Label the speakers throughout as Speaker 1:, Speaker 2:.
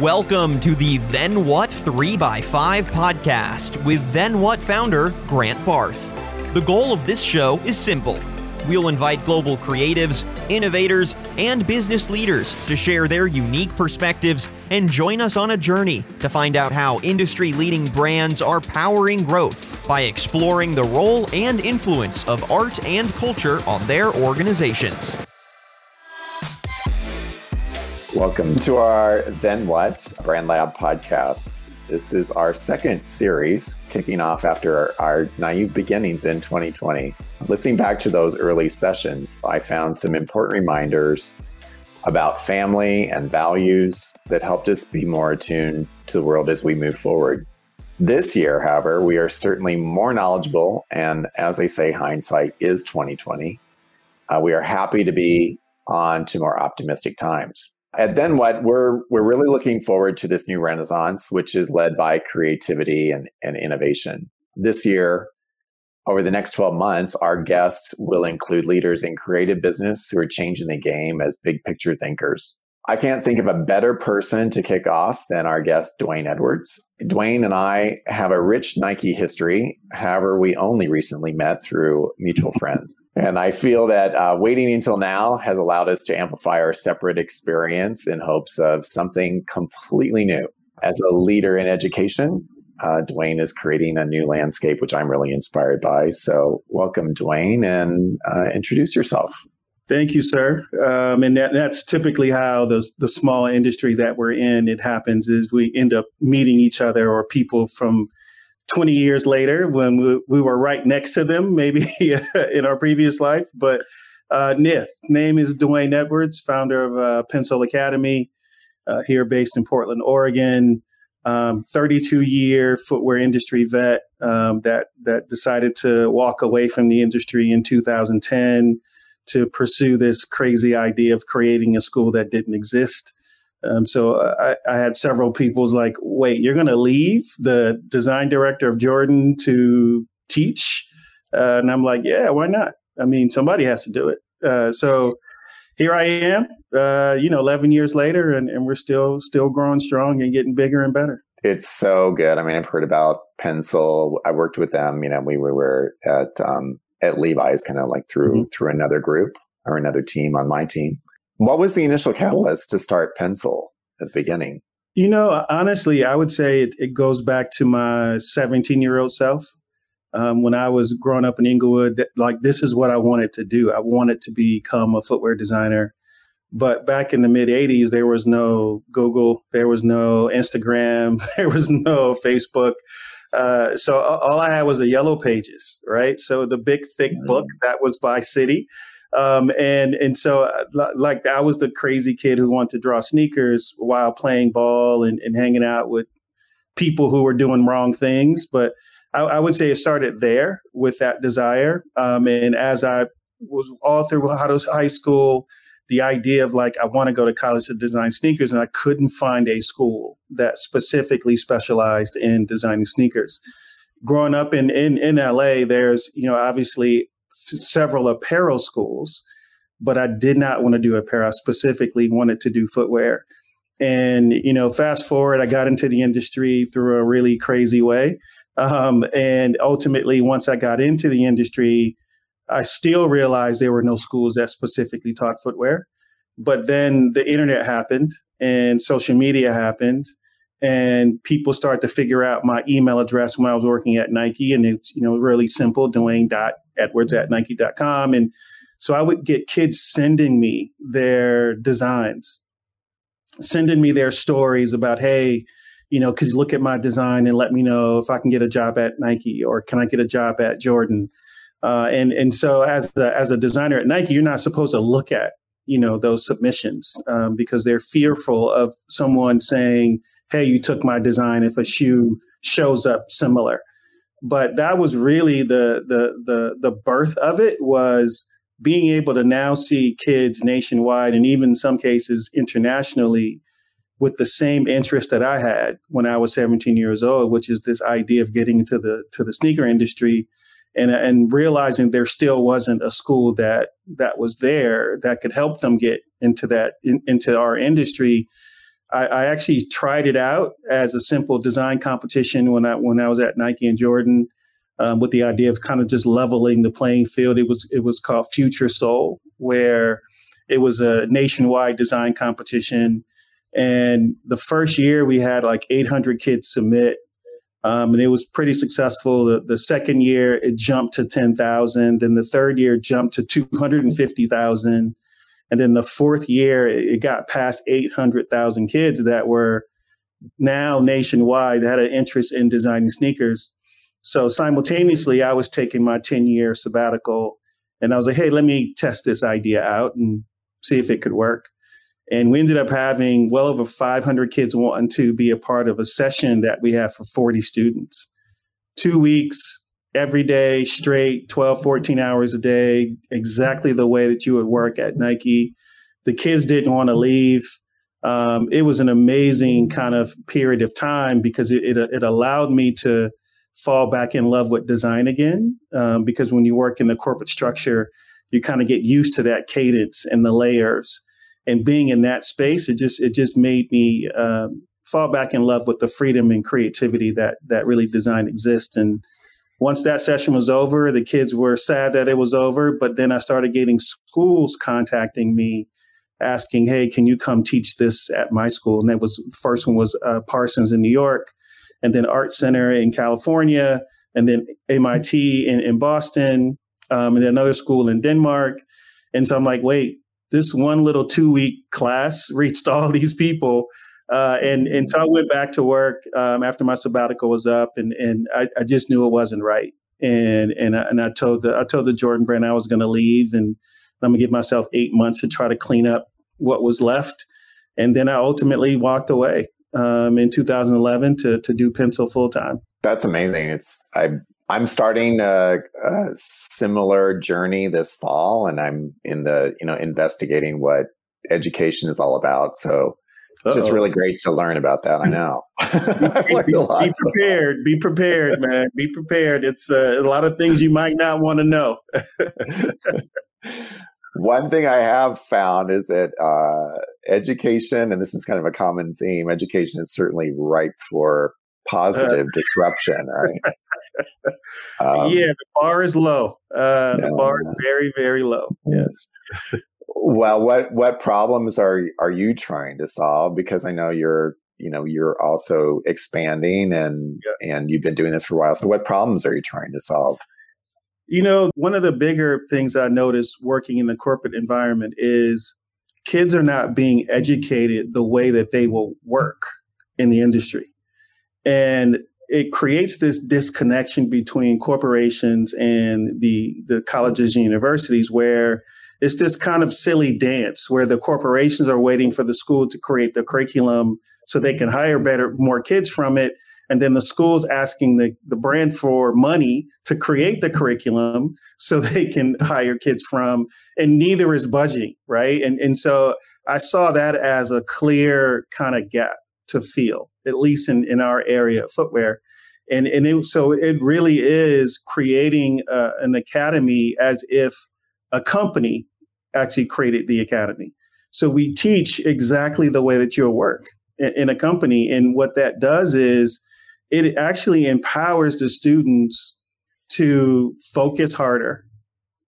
Speaker 1: Welcome to the Then What 3x5 podcast with Then What founder Grant Barth. The goal of this show is simple. We'll invite global creatives, innovators, and business leaders to share their unique perspectives and join us on a journey to find out how industry leading brands are powering growth by exploring the role and influence of art and culture on their organizations.
Speaker 2: Welcome to our Then What Brand Lab podcast. This is our second series kicking off after our, naive beginnings in 2020. Listening back to those early sessions, I found some important reminders about family and values that helped us be more attuned to the world as we move forward. This year, however, we are certainly more knowledgeable, and as they say, hindsight is 2020. Uh, we are happy to be on to more optimistic times. And then what we're we're really looking forward to this new renaissance, which is led by creativity and, and innovation. This year, over the next 12 months, our guests will include leaders in creative business who are changing the game as big picture thinkers. I can't think of a better person to kick off than our guest, Dwayne Edwards. Dwayne and I have a rich Nike history. However, we only recently met through mutual friends. And I feel that uh, waiting until now has allowed us to amplify our separate experience in hopes of something completely new. As a leader in education, uh, Dwayne is creating a new landscape, which I'm really inspired by. So, welcome, Dwayne, and uh, introduce yourself.
Speaker 3: Thank you, sir. Um, and that, that's typically how the the small industry that we're in it happens is we end up meeting each other or people from 20 years later when we, we were right next to them, maybe in our previous life. But uh, NIST, name is Dwayne Edwards, founder of uh, Pensole Academy, uh, here based in Portland, Oregon. Um, 32 year footwear industry vet um, that that decided to walk away from the industry in 2010 to pursue this crazy idea of creating a school that didn't exist. Um, so I, I, had several people's like, wait, you're going to leave the design director of Jordan to teach? Uh, and I'm like, yeah, why not? I mean, somebody has to do it. Uh, so here I am, uh, you know, 11 years later, and, and we're still still growing strong and getting bigger and better.
Speaker 2: It's so good. I mean, I've heard about Pensole. I worked with them. You know, we, we were at um, at Levi's, kind of like through mm-hmm. through another group or another team on my team. What was the initial catalyst to start Pensole at the beginning?
Speaker 3: You know, honestly, I would say it, it goes back to my 17 year old self. Um, when I was growing up in Inglewood, that, like this is what I wanted to do. I wanted to become a footwear designer. But back in the mid 80s, there was no Google, there was no Instagram, there was no Facebook. Uh, so all I had was the yellow pages, right? So the big thick mm-hmm. book that was by city. Um, and and so uh, like I was the crazy kid who wanted to draw sneakers while playing ball and, and hanging out with people who were doing wrong things. But I, I would say it started there with that desire. Um, and as I was all through high school, the idea of like I want to go to college to design sneakers, and I couldn't find a school that specifically specialized in designing sneakers. Growing up in in in LA, there's you know obviously several apparel schools, but I did not want to do apparel. I specifically wanted to do footwear. And you know, fast forward, I got into the industry through a really crazy way. Um, and ultimately, once I got into the industry, I still realized there were no schools that specifically taught footwear. But then the internet happened and social media happened and people started to figure out my email address when I was working at Nike and it's, you know, really simple, Dwayne.edwards at Nike.com. And so I would get kids sending me their designs, sending me their stories about, hey, you know, could you look at my design and let me know if I can get a job at Nike or can I get a job at Jordan? Uh, and and so as the, as a designer at Nike, you're not supposed to look at you know those submissions um, because they're fearful of someone saying, "Hey, you took my design." If a shoe shows up similar, but that was really the the the the birth of it was being able to now see kids nationwide and even in some cases internationally with the same interest that I had when I was 17 years old, which is this idea of getting into the to the sneaker industry and and realizing there still wasn't a school that that was there that could help them get into that in, into our industry I, I, actually tried it out as a simple design competition when I when I was at Nike and Jordan, um, with the idea of kind of just leveling the playing field. It was it was called Future Soul, where it was a nationwide design competition. And the first year we had like 800 kids submit, um, and it was pretty successful. The, the second year it jumped to 10,000, Then the third year jumped to 250,000. And then the fourth year, it got past 800,000 kids that were now nationwide that had an interest in designing sneakers. So simultaneously, I was taking my 10 year sabbatical and I was like, hey, let me test this idea out and see if it could work. And we ended up having well over 500 kids wanting to be a part of a session that we have for 40 students. Two weeks, every day, straight, 12, 14 hours a day, exactly the way that you would work at Nike. The kids didn't want to leave. Um, it was an amazing kind of period of time because it, it, it allowed me to fall back in love with design again. Um, because when you work in the corporate structure, you kind of get used to that cadence and the layers. And being in that space, it just it just made me um, fall back in love with the freedom and creativity that that really design exists. And once that session was over, the kids were sad that it was over. But then I started getting schools contacting me, asking, "Hey, can you come teach this at my school?" And that was first one was uh, Parsons in New York and then Art Center in California, and then MIT in, in Boston, um, and then another school in Denmark. And so I'm like, wait, this one little two week class reached all these people. Uh, and and so I went back to work um, after my sabbatical was up, and and I, I just knew it wasn't right. And and I, and I told the I told the Jordan brand I was going to leave, and I'm gonna give myself eight months to try to clean up what was left. And then I ultimately walked away um, in 2011 to to do Pensole full time.
Speaker 2: That's amazing. It's I I'm starting a, a, similar journey this fall, and I'm in the you know investigating what education is all about. So it's Uh-oh. just really great to learn about that. I know.
Speaker 3: be, be, be, prepared. Be prepared, man. Be prepared. It's uh, a lot of things you might not want to know.
Speaker 2: One thing I have found is that uh, education, and this is kind of a common theme, education is certainly ripe for positive disruption, right?
Speaker 3: Um, yeah, the bar is low. Uh, no, the bar is very, very low. Yes.
Speaker 2: well, what what problems are are you trying to solve? Because I know you're you know you're also expanding and yeah. and you've been doing this for a while. So, what problems are you trying to solve?
Speaker 3: You know, one of the bigger things I noticed working in the corporate environment is kids are not being educated the way that they will work in the industry. And it creates this disconnection between corporations and the, the colleges and universities where it's this kind of silly dance where the corporations are waiting for the school to create the curriculum so they can hire better more kids from it. And then the school's asking the, the brand for money to create the curriculum so they can hire kids from and neither is budging right? And and so i saw that as a clear kind of gap to feel at least in in our area of footwear and and it, so it really is creating uh, an academy as if a company actually created the academy so we teach exactly the way that you'll work in, in a company and what that does is it actually empowers the students to focus harder.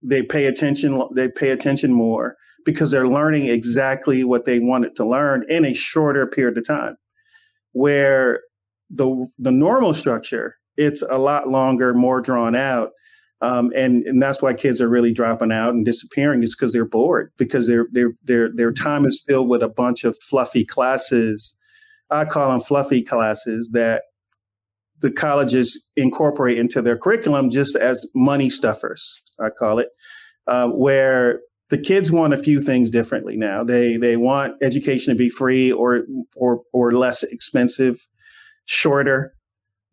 Speaker 3: They pay attention, they pay attention more because they're learning exactly what they wanted to learn in a shorter period of time. Where the the normal structure, it's a lot longer, more drawn out. Um, and and that's why kids are really dropping out and disappearing is because they're bored because their their their their time is filled with a bunch of fluffy classes. I call them fluffy classes that the colleges incorporate into their curriculum just as money stuffers, I call it, uh, where the kids want a few things differently now. They they want education to be free or or or less expensive, shorter,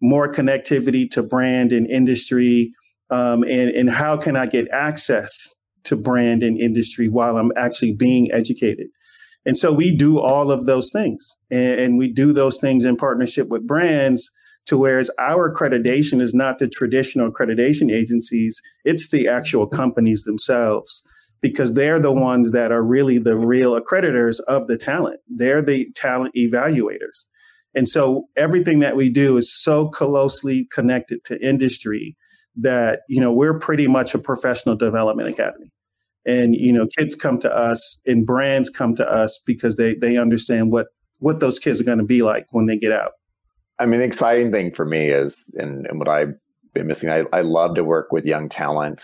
Speaker 3: more connectivity to brand and industry, um, and and how can I get access to brand and industry while I'm actually being educated. And so we do all of those things, and, and we do those things in partnership with brands to whereas our accreditation is not the traditional accreditation agencies, it's the actual companies themselves because they're the ones that are really the real accreditors of the talent. They're the talent evaluators. And so everything that we do is so closely connected to industry that, you know, we're pretty much a professional development academy. And, you know, kids come to us and brands come to us because they they understand what what those kids are going to be like when they get out.
Speaker 2: I mean, the exciting thing for me is, and, and what I've been missing, I, I love to work with young talent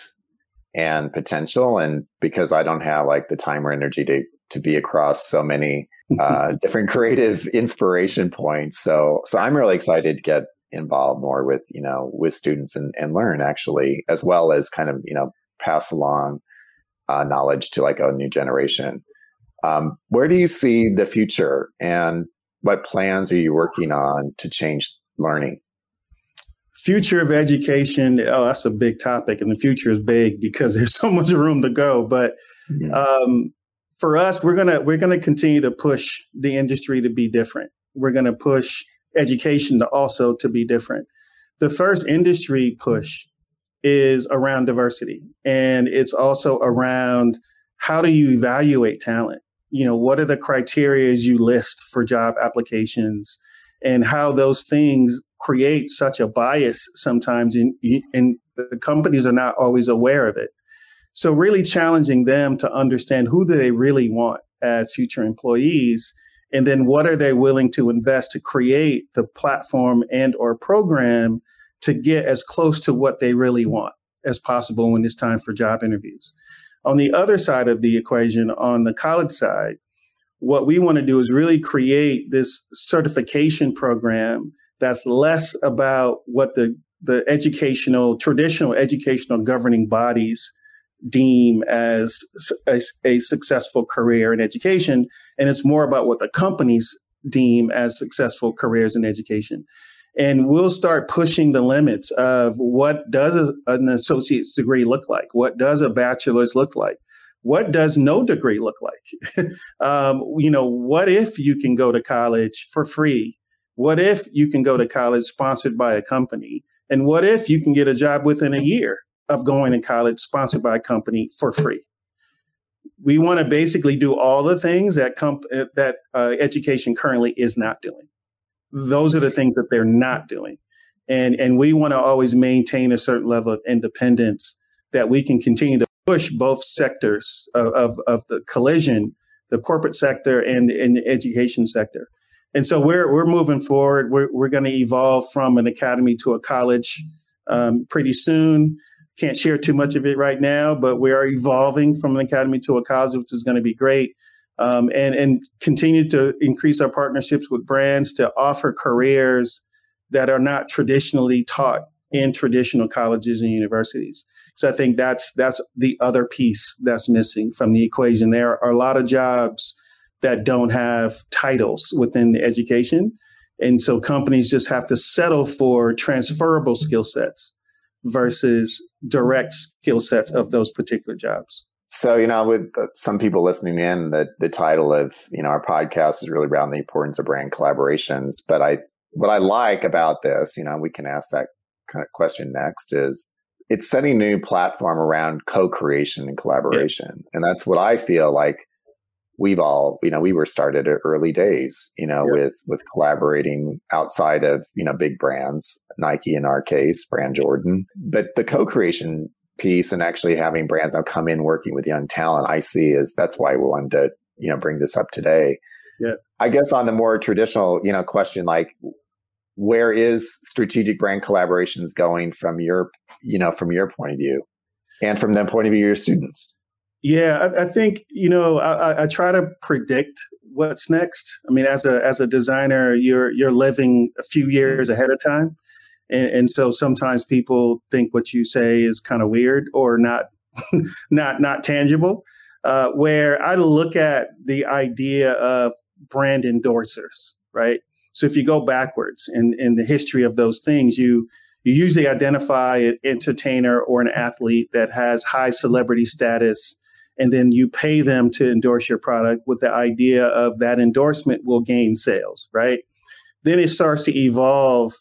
Speaker 2: and potential. And because I don't have like the time or energy to to be across so many uh, different creative inspiration points, so so I'm really excited to get involved more with you know with students and and learn actually as well as kind of you know pass along uh, knowledge to like a new generation. Um, where do you see the future, and what plans are you working on to change learning?
Speaker 3: Future of education oh that's a big topic and the future is big because there's so much room to go but um, for us we're gonna we're gonna continue to push the industry to be different. We're gonna push education to also to be different. The first industry push is around diversity and it's also around how do you evaluate talent? You know what are the criteria you list for job applications and how those things create such a bias sometimes in, and the companies are not always aware of it. So really challenging them to understand who do they really want as future employees and then what are they willing to invest to create the platform and or program to get as close to what they really want as possible when it's time for job interviews. On the other side of the equation on the college side what we want to do is really create this certification program that's less about what the the educational traditional educational governing bodies deem as a, a, successful career in education and it's more about what the companies deem as successful careers in education and we'll start pushing the limits of what does a, an associate's degree look like what does a bachelor's look like what does no degree look like? um, you know, what if you can go to college for free? What if you can go to college sponsored by a company? And what if you can get a job within a year of going to college sponsored by a company for free? We want to basically do all the things that comp- uh, that uh, education currently is not doing. Those are the things that they're not doing, and and we want to always maintain a certain level of independence that we can continue to push both sectors of, of, of the collision, the corporate sector and, and the education sector. And so we're, we're moving forward. We're, we're going to evolve from an academy to a college um, pretty soon. Can't share too much of it right now, but we are evolving from an academy to a college, which is going to be great. Um, and, and continue to increase our partnerships with brands to offer careers that are not traditionally taught in traditional colleges and universities. So I think that's that's the other piece that's missing from the equation. There are a lot of jobs that don't have titles within the education. And so companies just have to settle for transferable skill sets versus direct skill sets of those particular jobs.
Speaker 2: So, you know, with some people listening in, the, the title of, you know, our podcast is really around the importance of brand collaborations. But I, what I like about this, you know, we can ask that kind of question next is it's setting a new platform around co-creation and collaboration. Yeah. And that's what I feel like we've all, you know, we were started at early days, you know, yeah. with with collaborating outside of, you know, big brands, Nike in our case, brand Jordan. But the co-creation piece and actually having brands now come in working with young talent, I see is that's why we wanted to, you know, bring this up today.
Speaker 3: Yeah.
Speaker 2: I guess on the more traditional, you know, question like where is strategic brand collaborations going from your you know from your point of view and from the point of view of your students
Speaker 3: yeah i, I think you know I, I, try to predict what's next. I mean as a as a designer you're you're living a few years ahead of time. And, and so sometimes people think what you say is kind of weird or not not not tangible. Uh, where i look at the idea of brand endorsers right? So if you go backwards in, in the history of those things, you you usually identify an entertainer or an athlete that has high celebrity status, and then you pay them to endorse your product with the idea of that endorsement will gain sales, right? Then it starts to evolve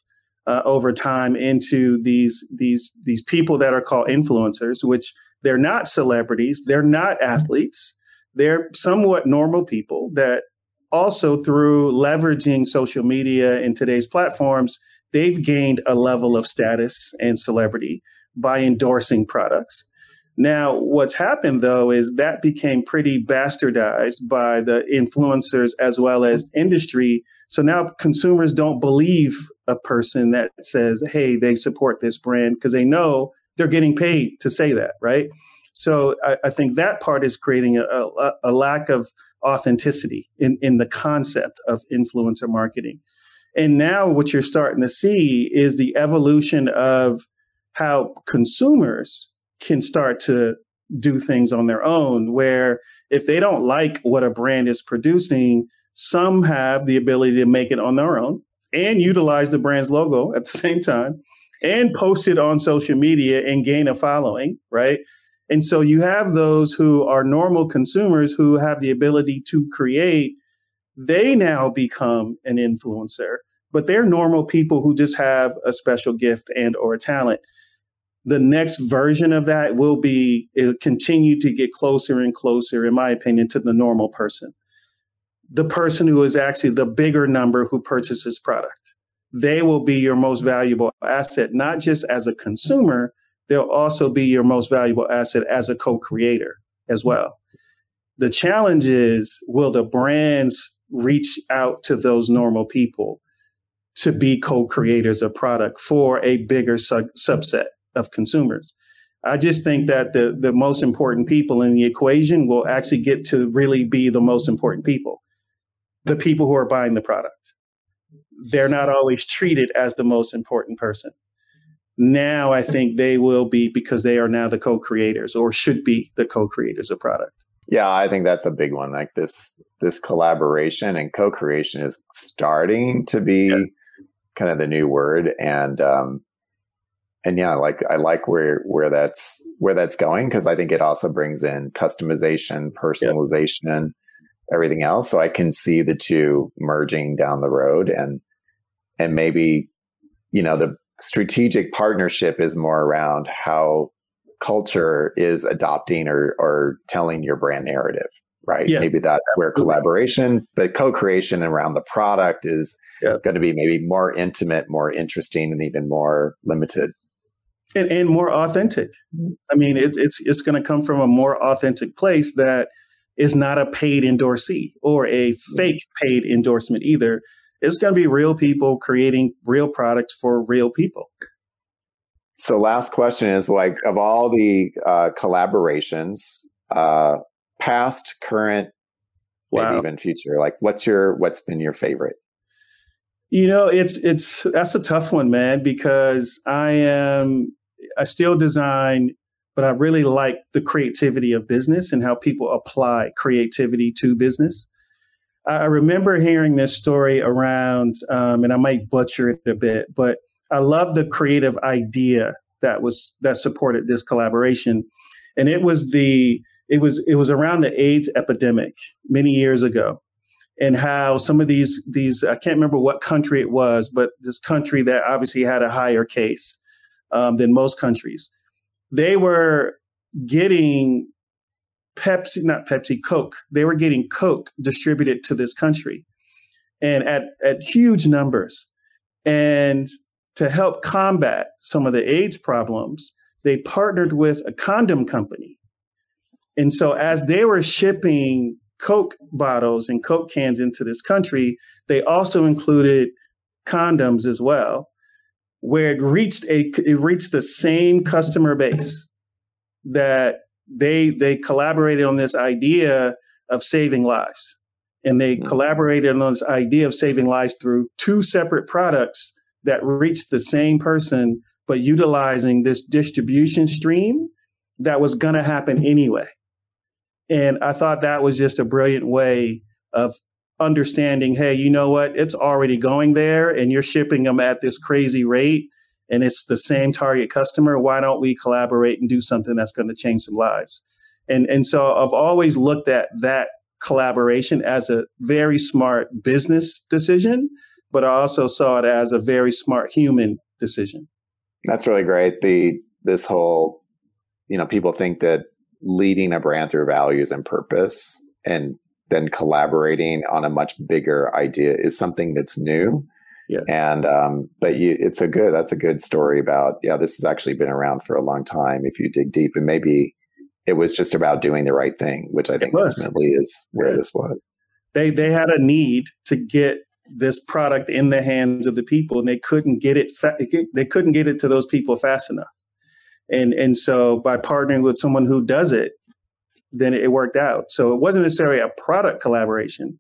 Speaker 3: uh, over time into these these these people that are called influencers, which They're not celebrities, they're not athletes. They're somewhat normal people that also through leveraging social media in today's platforms, they've gained a level of status and celebrity by endorsing products. Now, what's happened though is that became pretty bastardized by the influencers as well as industry. So now consumers don't believe a person that says, hey, they support this brand because they know they're getting paid to say that, right? So I, I think that part is creating a, a, a lack of authenticity in, in the concept of influencer marketing. And now what you're starting to see is the evolution of how consumers can start to do things on their own where if they don't like what a brand is producing some have the ability to make it on their own and utilize the brand's logo at the same time and post it on social media and gain a following right? And so you have those who are normal consumers who have the ability to create. They now become an influencer but they're normal people who just have a special gift and or a talent the next version of that will be it'll continue to get closer and closer, in my opinion, to the normal person. The person who is actually the bigger number who purchases product. They will be your most valuable asset, not just as a consumer, they'll also be your most valuable asset as a co-creator as mm-hmm. well. The challenge is will the brands reach out to those normal people to be co-creators of product for a bigger su- subset? Of consumers. I just think that the the most important people in the equation will actually get to really be the most important people, the people who are buying the product. They're not always treated as the most important person. Now I think they will be because they are now the co-creators or should be the co-creators of product.
Speaker 2: Yeah, I think that's a big one. Like this this collaboration and co-creation is starting to be yeah. kind of the new word and um and yeah, like I like where where that's where that's going because I think it also brings in customization, personalization, everything else. So I can see the two merging down the road, and and maybe you know the strategic partnership is more around how culture is adopting or or telling your brand narrative, right? Yeah. Maybe that's where collaboration, but co-creation around the product is yeah. going to be maybe more intimate, more interesting, and even more limited
Speaker 3: and, and more authentic. I mean, it, it's it's going to come from a more authentic place that is not a paid endorsee or a fake paid endorsement either. It's going to be real people creating real products for real people.
Speaker 2: So, last question is like of all the uh, collaborations, uh, past, current, wow. maybe even future. Like, what's your what's been your favorite?
Speaker 3: You know, it's it's that's a tough one, man, because I am I still design, but I really like the creativity of business and how people apply creativity to business. I remember hearing this story around, um, and I might butcher it a bit, but I love the creative idea that was that supported this collaboration, and it was the it was it was around the AIDS epidemic many years ago, and how some of these these I can't remember what country it was, but this country that obviously had a higher case, um, than most countries. They were getting Pepsi, not Pepsi, Coke. They were getting Coke distributed to this country and at, at huge numbers. And to help combat some of the AIDS problems, they partnered with a condom company. And so, as they were shipping Coke bottles and Coke cans into this country, they also included condoms as well where it reached a it reached the same customer base that they they collaborated on this idea of saving lives and they mm-hmm. collaborated on this idea of saving lives through two separate products that reached the same person but utilizing this distribution stream that was going to happen anyway and i thought that was just a brilliant way of understanding, hey, you know what? It's already going there and you're shipping them at this crazy rate and it's the same target customer. Why don't we collaborate and do something that's going to change some lives? And, and so I've always looked at that collaboration as a very smart business decision, but I also saw it as a very smart human decision.
Speaker 2: That's really great. The this whole you know, people think that leading a brand through values and purpose and then collaborating on a much bigger idea is something that's new.
Speaker 3: Yeah.
Speaker 2: And um, but you, it's a good that's a good story about yeah this has actually been around for a long time if you dig deep and maybe it was just about doing the right thing, which I think ultimately is where yeah. this was.
Speaker 3: They they had a need to get this product in the hands of the people, and they couldn't get it. Fa- they couldn't get it to those people fast enough. And and so by partnering with someone who does it, then it worked out. So it wasn't necessarily a product collaboration.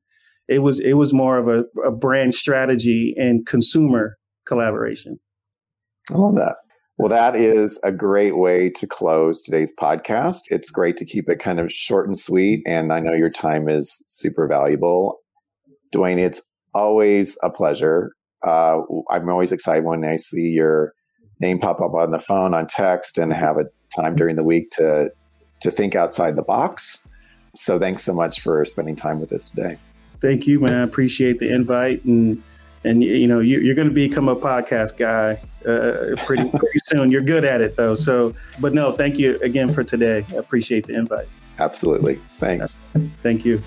Speaker 3: It was it was more of a, a brand strategy and consumer collaboration.
Speaker 2: I love that. Well, that is a great way to close today's podcast. It's great to keep it kind of short and sweet. And I know your time is super valuable. Dwayne, it's always a pleasure. Uh, I'm always excited when I see your name pop up on the phone, on text, and have a time during the week to to think outside the box. So thanks so much for spending time with us today.
Speaker 3: Thank you, man. I appreciate the invite and and you know you, are going to become a podcast guy uh, pretty pretty soon. You're good at it though. So, but no, thank you again for today. I appreciate the invite.
Speaker 2: Absolutely. Thanks.
Speaker 3: Thank you.